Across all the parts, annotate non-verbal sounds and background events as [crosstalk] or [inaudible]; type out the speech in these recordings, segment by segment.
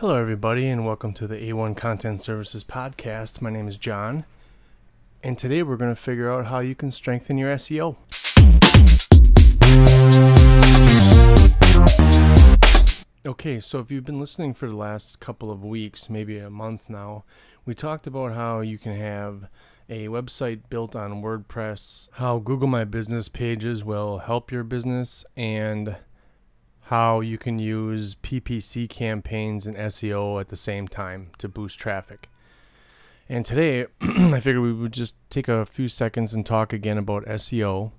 Hello, everybody, and welcome to the A1 Content Services Podcast. My name is John, and today we're going to figure out how you can strengthen your SEO. Okay, so if you've been listening for the last couple of weeks, maybe a month now, we talked about how you can have a website built on WordPress, how Google My Business pages will help your business, and how you can use PPC campaigns and SEO at the same time to boost traffic. And today, [clears throat] I figured we would just take a few seconds and talk again about SEO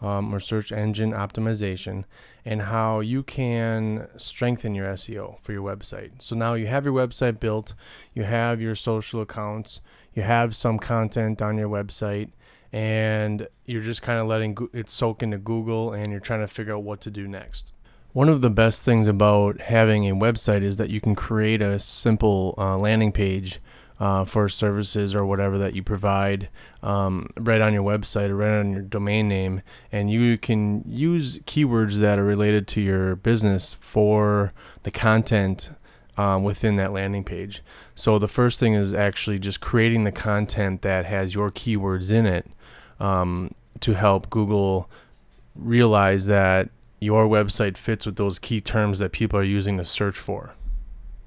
um, or search engine optimization and how you can strengthen your SEO for your website. So now you have your website built, you have your social accounts, you have some content on your website, and you're just kind of letting it soak into Google and you're trying to figure out what to do next. One of the best things about having a website is that you can create a simple uh, landing page uh, for services or whatever that you provide um, right on your website or right on your domain name. And you can use keywords that are related to your business for the content um, within that landing page. So the first thing is actually just creating the content that has your keywords in it um, to help Google realize that your website fits with those key terms that people are using to search for.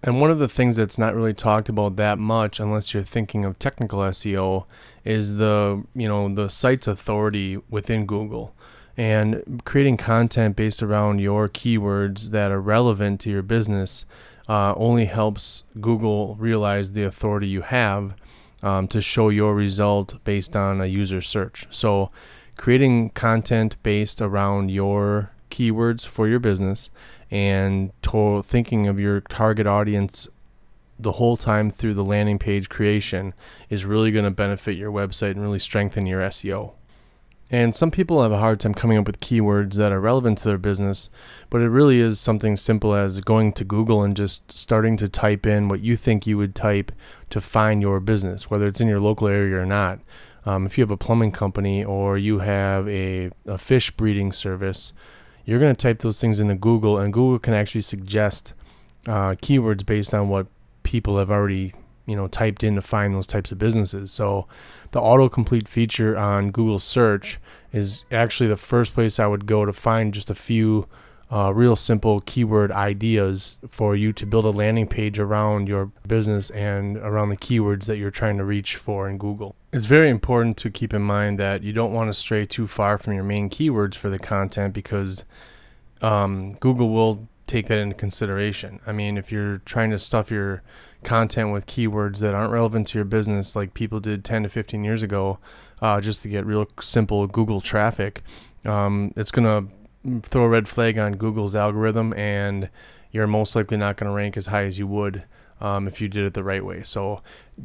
And one of the things that's not really talked about that much unless you're thinking of technical SEO is the, you know, the site's authority within Google and creating content based around your keywords that are relevant to your business uh, only helps Google realize the authority you have um, to show your result based on a user search. So, creating content based around your keywords for your business and to- thinking of your target audience the whole time through the landing page creation is really going to benefit your website and really strengthen your SEO. And some people have a hard time coming up with keywords that are relevant to their business, but it really is something simple as going to Google and just starting to type in what you think you would type to find your business, whether it's in your local area or not. Um, if you have a plumbing company or you have a, a fish breeding service, you're going to type those things into Google, and Google can actually suggest uh, keywords based on what people have already you know typed in to find those types of businesses. So the autocomplete feature on Google search is actually the first place I would go to find just a few uh, real simple keyword ideas for you to build a landing page around your business and around the keywords that you're trying to reach for in Google. It's very important to keep in mind that you don't want to stray too far from your main keywords for the content because um, Google will take that into consideration. I mean, if you're trying to stuff your content with keywords that aren't relevant to your business, like people did 10 to 15 years ago, uh, just to get real simple Google traffic, um, it's going to throw a red flag on Google's algorithm, and you're most likely not going to rank as high as you would um, if you did it the right way. So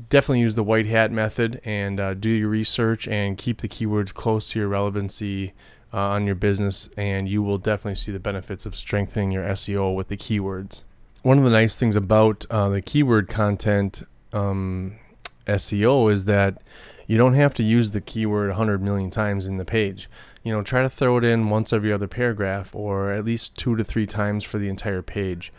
definitely use the white hat method and uh, do your research and keep the keywords close to your relevancy uh, on your business, and you will definitely see the benefits of strengthening your SEO with the keywords. One of the nice things about uh, the keyword content um, SEO is that you don't have to use the keyword 100 million times in the page you know, try to throw it in once every other paragraph or at least two to three times for the entire page.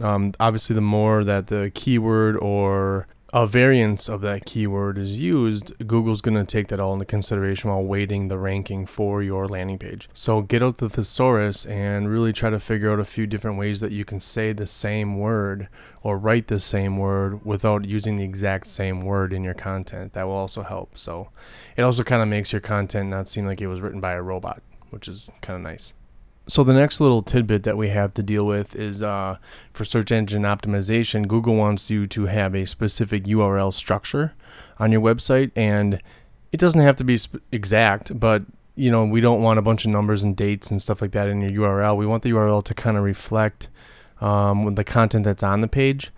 Um, obviously, the more that the keyword or a variance of that keyword is used, Google's going to take that all into consideration while weighting the ranking for your landing page. So get out the thesaurus and really try to figure out a few different ways that you can say the same word or write the same word without using the exact same word in your content. That will also help. So it also kind of makes your content not seem like it was written by a robot, which is kind of nice. So the next little tidbit that we have to deal with is uh, for search engine optimization. Google wants you to have a specific URL structure on your website, and it doesn't have to be sp- exact, but you know we don't want a bunch of numbers and dates and stuff like that in your URL. We want the URL to kind of reflect um, the content that's on the page.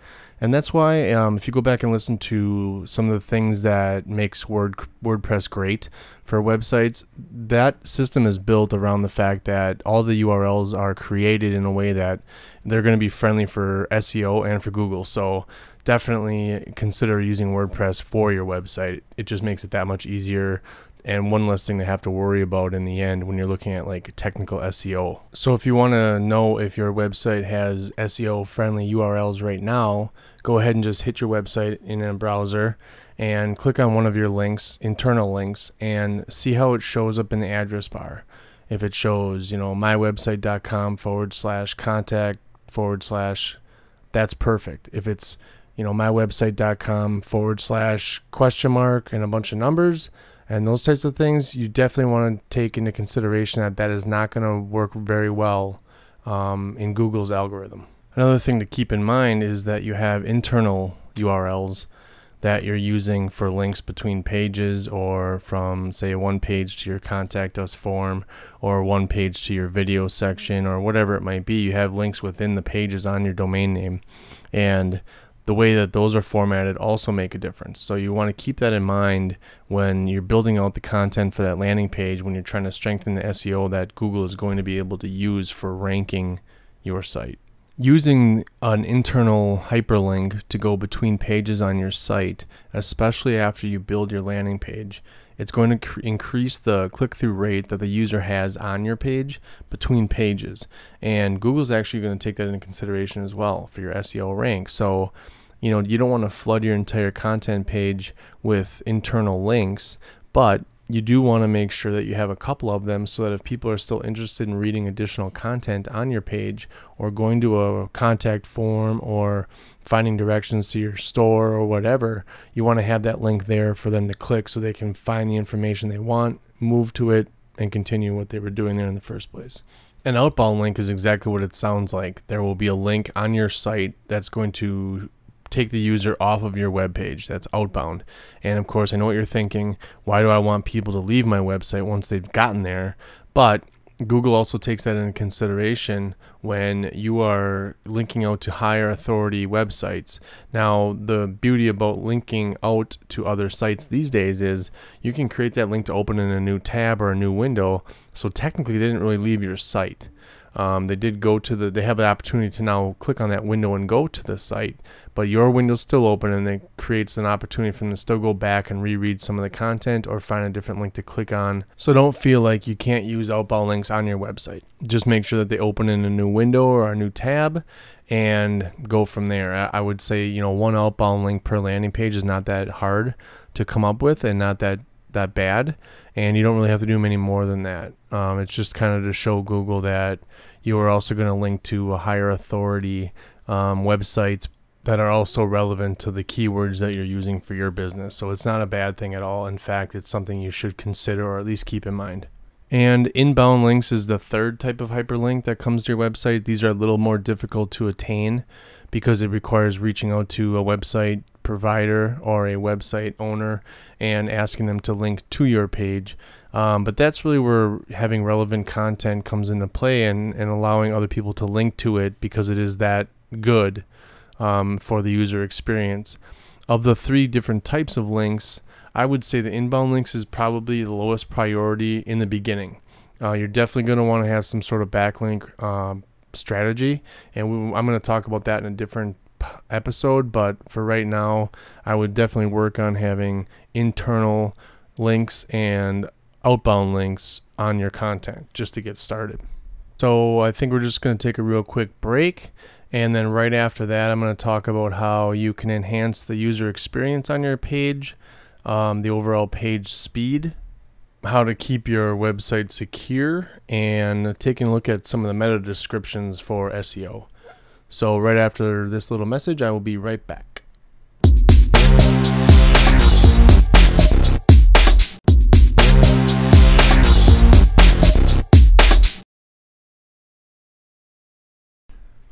And that's why, um, if you go back and listen to some of the things that makes Word WordPress great for websites, that system is built around the fact that all the URLs are created in a way that they're going to be friendly for SEO and for Google. So definitely consider using WordPress for your website. It just makes it that much easier and one less thing to have to worry about in the end when you're looking at like technical SEO. So if you want to know if your website has SEO friendly URLs right now, go ahead and just hit your website in a browser and click on one of your links, internal links, and see how it shows up in the address bar. If it shows, you know, mywebsite.com forward slash contact forward slash, that's perfect. If it's, you know, mywebsite.com forward slash question mark and a bunch of numbers and those types of things, you definitely want to take into consideration that that is not going to work very well um, in Google's algorithm. Another thing to keep in mind is that you have internal URLs that you're using for links between pages or from say one page to your contact us form or one page to your video section or whatever it might be. You have links within the pages on your domain name. And the way that those are formatted also make a difference. So you want to keep that in mind when you're building out the content for that landing page when you're trying to strengthen the SEO that Google is going to be able to use for ranking your site Using an internal hyperlink to go between pages on your site, especially after you build your landing page, it's going to cr- increase the click through rate that the user has on your page between pages. And Google's actually going to take that into consideration as well for your SEO rank. So, you know, you don't want to flood your entire content page with internal links, but you do want to make sure that you have a couple of them so that if people are still interested in reading additional content on your page or going to a contact form or finding directions to your store or whatever, you want to have that link there for them to click so they can find the information they want, move to it, and continue what they were doing there in the first place. An outbound link is exactly what it sounds like. There will be a link on your site that's going to take the user off of your web page. That's outbound. And of course, I know what you're thinking. Why do I want people to leave my website once they've gotten there? But Google also takes that into consideration when you are linking out to higher authority websites. Now, the beauty about linking out to other sites these days is you can create that link to open in a new tab or a new window. So technically, they didn't really leave your site. Um, they did go to the, they have the opportunity to now click on that window and go to the site, but your window's still open and it creates an opportunity for them to still go back and reread some of the content or find a different link to click on. So don't feel like you can't use outbound links on your website. Just make sure that they open in a new window or a new tab and go from there. I would say, you know, one outbound link per landing page is not that hard to come up with and not that that bad and you don't really have to do many more than that. Um, it's just kind of to show Google that you are also going to link to a higher authority um, websites that are also relevant to the keywords that you're using for your business. So it's not a bad thing at all. In fact, it's something you should consider or at least keep in mind. And inbound links is the third type of hyperlink that comes to your website. These are a little more difficult to attain because it requires reaching out to a website provider or a website owner and asking them to link to your page. Um, but that's really where having relevant content comes into play and, and allowing other people to link to it because it is that good um, for the user experience. Of the three different types of links, I would say the inbound links is probably the lowest priority in the beginning. Uh, you're definitely going to want to have some sort of backlink um, strategy, and we, I'm going to talk about that in a different episode, but for right now, I would definitely work on having internal links and outbound links on your content just to get started. So I think we're just going to take a real quick break. And then right after that, I'm going to talk about how you can enhance the user experience on your page, um, the overall page speed, how to keep your website secure, and taking a look at some of the meta descriptions for SEO. So, right after this little message, I will be right back.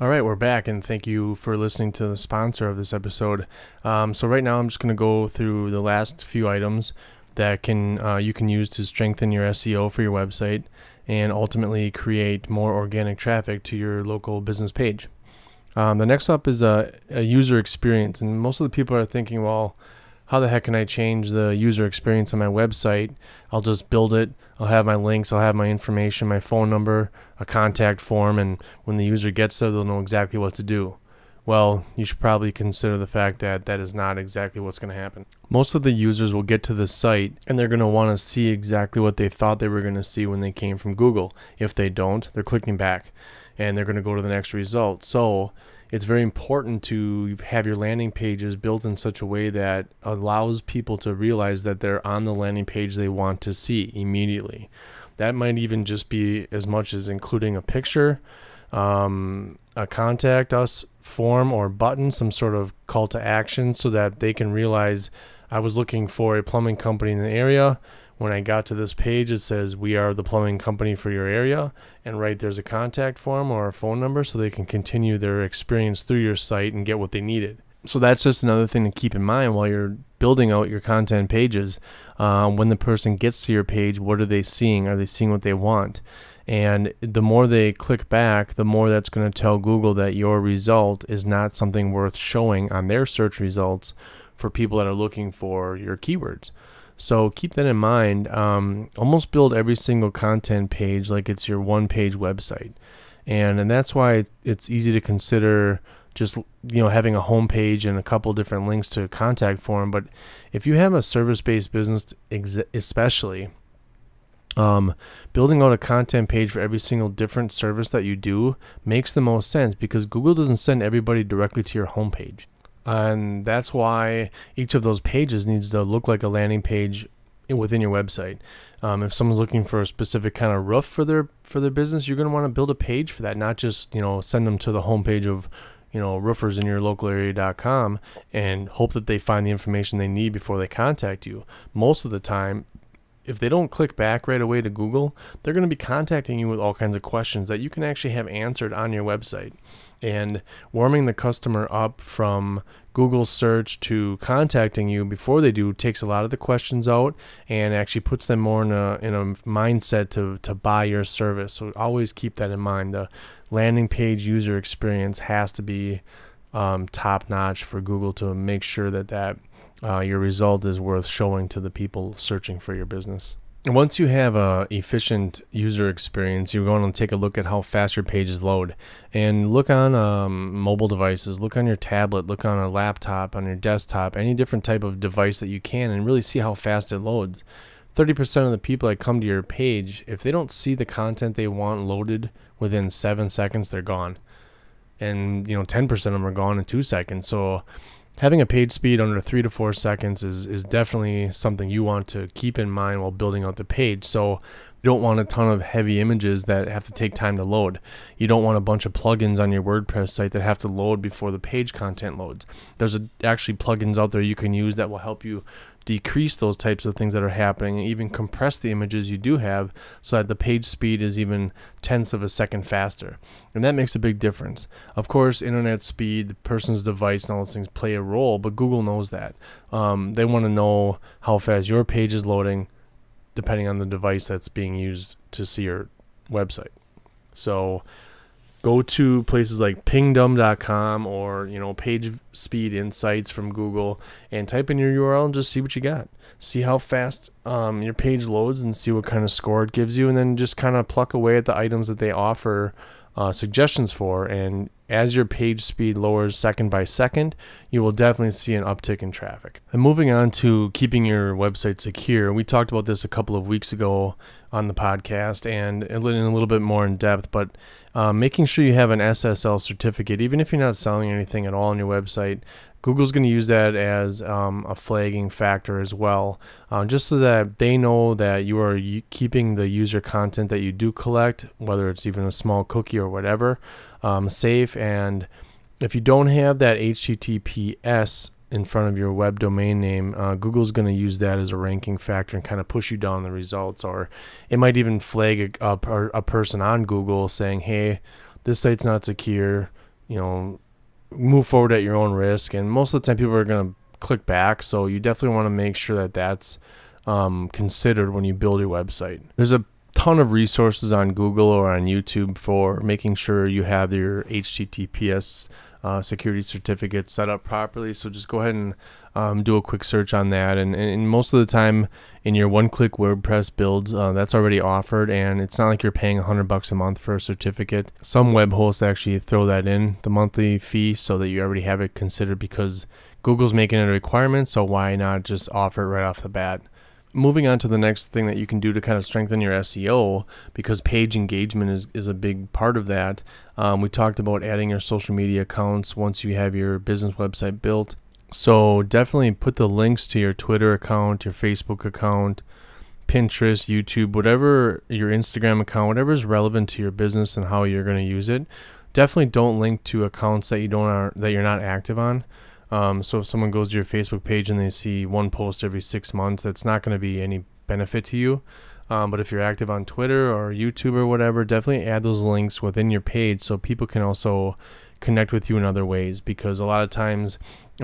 All right, we're back, and thank you for listening to the sponsor of this episode. Um, so right now, I'm just going to go through the last few items that can uh, you can use to strengthen your SEO for your website and ultimately create more organic traffic to your local business page. Um, the next up is a, a, user experience, and most of the people are thinking, well, how the heck can I change the user experience on my website? I'll just build it. I'll have my links. I'll have my information, my phone number, a contact form, and when the user gets there, they'll know exactly what to do. well, you should probably consider the fact that that is not exactly what's going to happen. Most of the users will get to the site and they're going to want to see exactly what they thought they were going to see when they came from Google. If they don't, they're clicking back and they're going to go to the next result. So, it's very important to have your landing pages built in such a way that allows people to realize that they're on the landing page they want to see immediately. That might even just be as much as including a picture, um, a contact us form or button, some sort of call to action so that they can realize I was looking for a plumbing company in the area. When I got to this page, it says we are the plumbing company for your area, and right there's a contact form or a phone number so they can continue their experience through your site and get what they needed. So that's just another thing to keep in mind while you're building out your content pages. Uh, when the person gets to your page, what are they seeing? Are they seeing what they want? And the more they click back, the more that's going to tell Google that your result is not something worth showing on their search results for people that are looking for your keywords. So keep that in mind. Um, almost build every single content page like it's your one page website. And, and that's why it's easy to consider just you know having a home page and a couple different links to a contact form but if you have a service-based business especially um, building out a content page for every single different service that you do makes the most sense because Google doesn't send everybody directly to your homepage. And that's why each of those pages needs to look like a landing page within your website. Um, if someone's looking for a specific kind of roof for their for their business, you're going to want to build a page for that, not just you know send them to the homepage of you know roofers in your local area.com and hope that they find the information they need before they contact you. Most of the time, if they don't click back right away to Google, they're going to be contacting you with all kinds of questions that you can actually have answered on your website. And warming the customer up from Google search to contacting you before they do takes a lot of the questions out and actually puts them more in a in a mindset to to buy your service. So always keep that in mind. The landing page user experience has to be um, top notch for Google to make sure that that uh, your result is worth showing to the people searching for your business. Once you have a efficient user experience, you're going to take a look at how fast your pages load, and look on um, mobile devices, look on your tablet, look on a laptop, on your desktop, any different type of device that you can, and really see how fast it loads. 30% of the people that come to your page, if they don't see the content they want loaded within seven seconds, they're gone, and you know 10% of them are gone in two seconds. So having a page speed under three to four seconds is, is definitely something you want to keep in mind while building out the page. So you don't want a ton of heavy images that have to take time to load. You don't want a bunch of plugins on your WordPress site that have to load before the page content loads. There's a, actually plugins out there you can use that will help you decrease those types of things that are happening and even compress the images you do have so that the page speed is even tenths of a second faster. And that makes a big difference. Of course, internet speed, the person's device, and all those things play a role, but Google knows that. Um, they want to know how fast your page is loading depending on the device that's being used to see your website. So go to places like pingdom.com or you know page speed insights from google and type in your url and just see what you got. See how fast um, your page loads and see what kind of score it gives you and then just kind of pluck away at the items that they offer uh, suggestions for and as your page speed lowers second by second, you will definitely see an uptick in traffic. And moving on to keeping your website secure, we talked about this a couple of weeks ago on the podcast and in a little bit more in depth, but um, making sure you have an SSL certificate, even if you're not selling anything at all on your website, Google's going to use that as um, a flagging factor as well, uh, just so that they know that you are keeping the user content that you do collect, whether it's even a small cookie or whatever, um, safe. And if you don't have that HTTPS in front of your web domain name, uh, Google's going to use that as a ranking factor and kind of push you down the results. Or it might even flag a, a, a person on Google saying, hey, this site's not secure. You know, move forward at your own risk. And most of the time, people are going to click back. So you definitely want to make sure that that's um, considered when you build your website. There's a ton of resources on Google or on YouTube for making sure you have your HTTPS uh, security certificates set up properly. So just go ahead and um, do a quick search on that. And, and most of the time in your one-click WordPress builds, uh, that's already offered, and it's not like you're paying 100 bucks a month for a certificate. Some web hosts actually throw that in the monthly fee so that you already have it considered because Google's making it a requirement. So why not just offer it right off the bat? moving on to the next thing that you can do to kind of strengthen your SEO, because page engagement is, is a big part of that. Um, we talked about adding your social media accounts once you have your business website built. So definitely put the links to your Twitter account, your Facebook account, Pinterest, YouTube, whatever your Instagram account, whatever is relevant to your business and how you're going to use it. Definitely don't link to accounts that you don't are, that you're not active on. Um, so if someone goes to your Facebook page and they see one post every six months, that's not going to be any benefit to you. Um, but if you're active on Twitter or YouTube or whatever, definitely add those links within your page so people can also connect with you in other ways. Because a lot of times,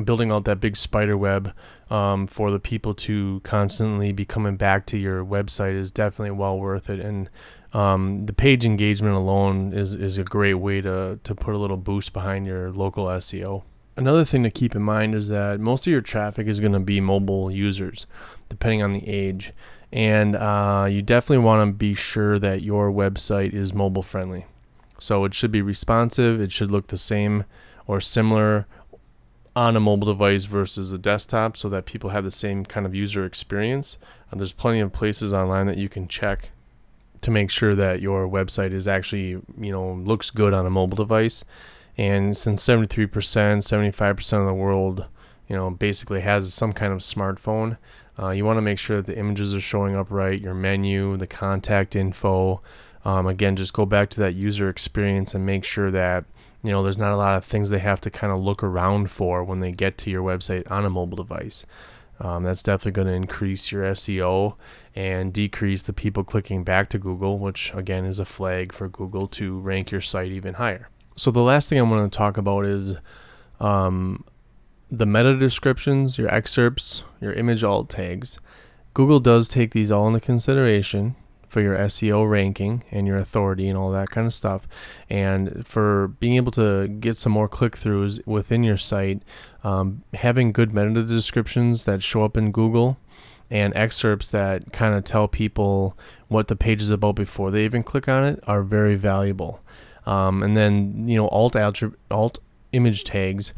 building out that big spider web um, for the people to constantly be coming back to your website is definitely well worth it. And um, the page engagement alone is, is a great way to, to put a little boost behind your local SEO. Another thing to keep in mind is that most of your traffic is going to be mobile users, depending on the age. And uh, you definitely want to be sure that your website is mobile friendly. So it should be responsive, it should look the same or similar on a mobile device versus a desktop so that people have the same kind of user experience. And there's plenty of places online that you can check to make sure that your website is actually, you know, looks good on a mobile device and since 73%, 75% of the world, you know, basically has some kind of smartphone, uh, you want to make sure that the images are showing up right, your menu, the contact info. Um, again, just go back to that user experience and make sure that you know there's not a lot of things they have to kind of look around for when they get to your website on a mobile device. Um, that's definitely going to increase your SEO and decrease the people clicking back to Google, which again is a flag for Google to rank your site even higher. So the last thing I want to talk about is um, the meta descriptions, your excerpts, your image alt tags. Google does take these all into consideration for your SEO ranking and your authority and all that kind of stuff. And for being able to get some more click throughs within your site, um, having good meta descriptions that show up in Google and excerpts that kind of tell people what the page is about before they even click on it are very valuable. Um, and then you know alt alt image tags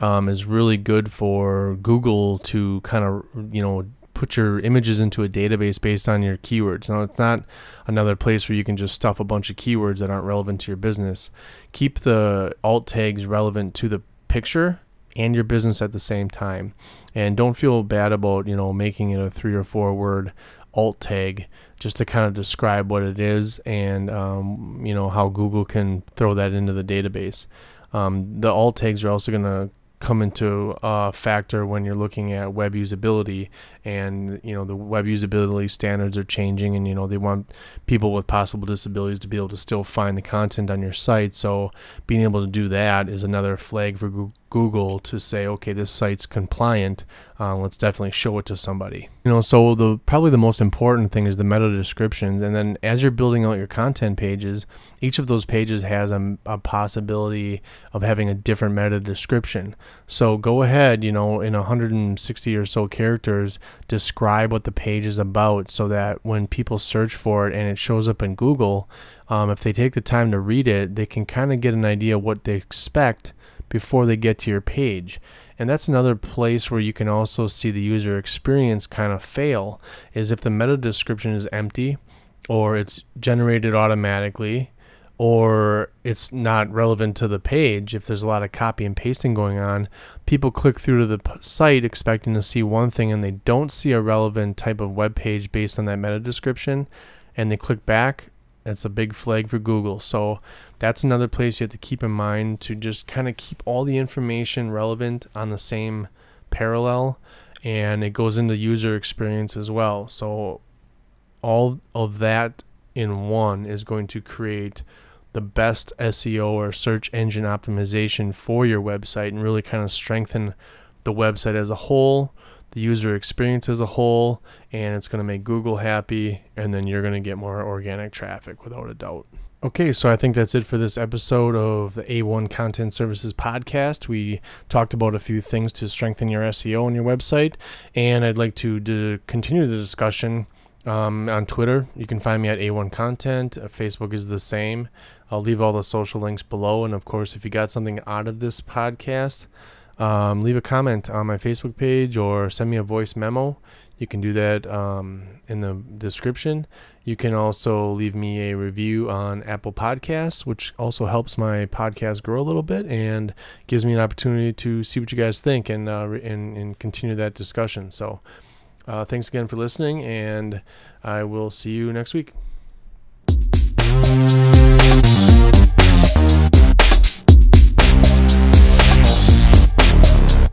um, is really good for Google to kind of you know put your images into a database based on your keywords. Now it's not another place where you can just stuff a bunch of keywords that aren't relevant to your business. Keep the alt tags relevant to the picture and your business at the same time. And don't feel bad about, you know, making it a three or four word alt tag just to kind of describe what it is and um, you know how Google can throw that into the database. Um, the alt tags are also going to come into a factor when you're looking at web usability and you know the web usability standards are changing and you know they want people with possible disabilities to be able to still find the content on your site. So being able to do that is another flag for Google to say okay this site's compliant uh, let's definitely show it to somebody. You know so the probably the most important thing is the meta descriptions. And then as you're building out your content pages each of those pages has a, a possibility of having a different meta description. So go ahead you know in 160 or so characters describe what the page is about so that when people search for it and it shows up in Google, um, if they take the time to read it, they can kind of get an idea what they expect before they get to your page. And that's another place where you can also see the user experience kind of fail is if the meta description is empty or it's generated automatically or it's not relevant to the page, if there's a lot of copy and pasting going on, people click through to the site expecting to see one thing and they don't see a relevant type of web page based on that meta description and they click back, it's a big flag for Google. So that's another place you have to keep in mind to just kind of keep all the information relevant on the same parallel and it goes into user experience as well. So all of that in one is going to create the best SEO or search engine optimization for your website and really kind of strengthen the website as a whole, the user experience as a whole, and it's going to make Google happy, and then you're going to get more organic traffic without a doubt. Okay, so I think that's it for this episode of the A1 Content Services podcast. We talked about a few things to strengthen your SEO on your website, and I'd like to continue the discussion um, on Twitter. You can find me at A1 Content. Uh, Facebook is the same. I'll leave all the social links below, and of course, if you got something out of this podcast, um, leave a comment on my Facebook page or send me a voice memo. You can do that um, in the description. You can also leave me a review on Apple Podcasts, which also helps my podcast grow a little bit and gives me an opportunity to see what you guys think and uh, and, and continue that discussion. So, uh, thanks again for listening, and I will see you next week.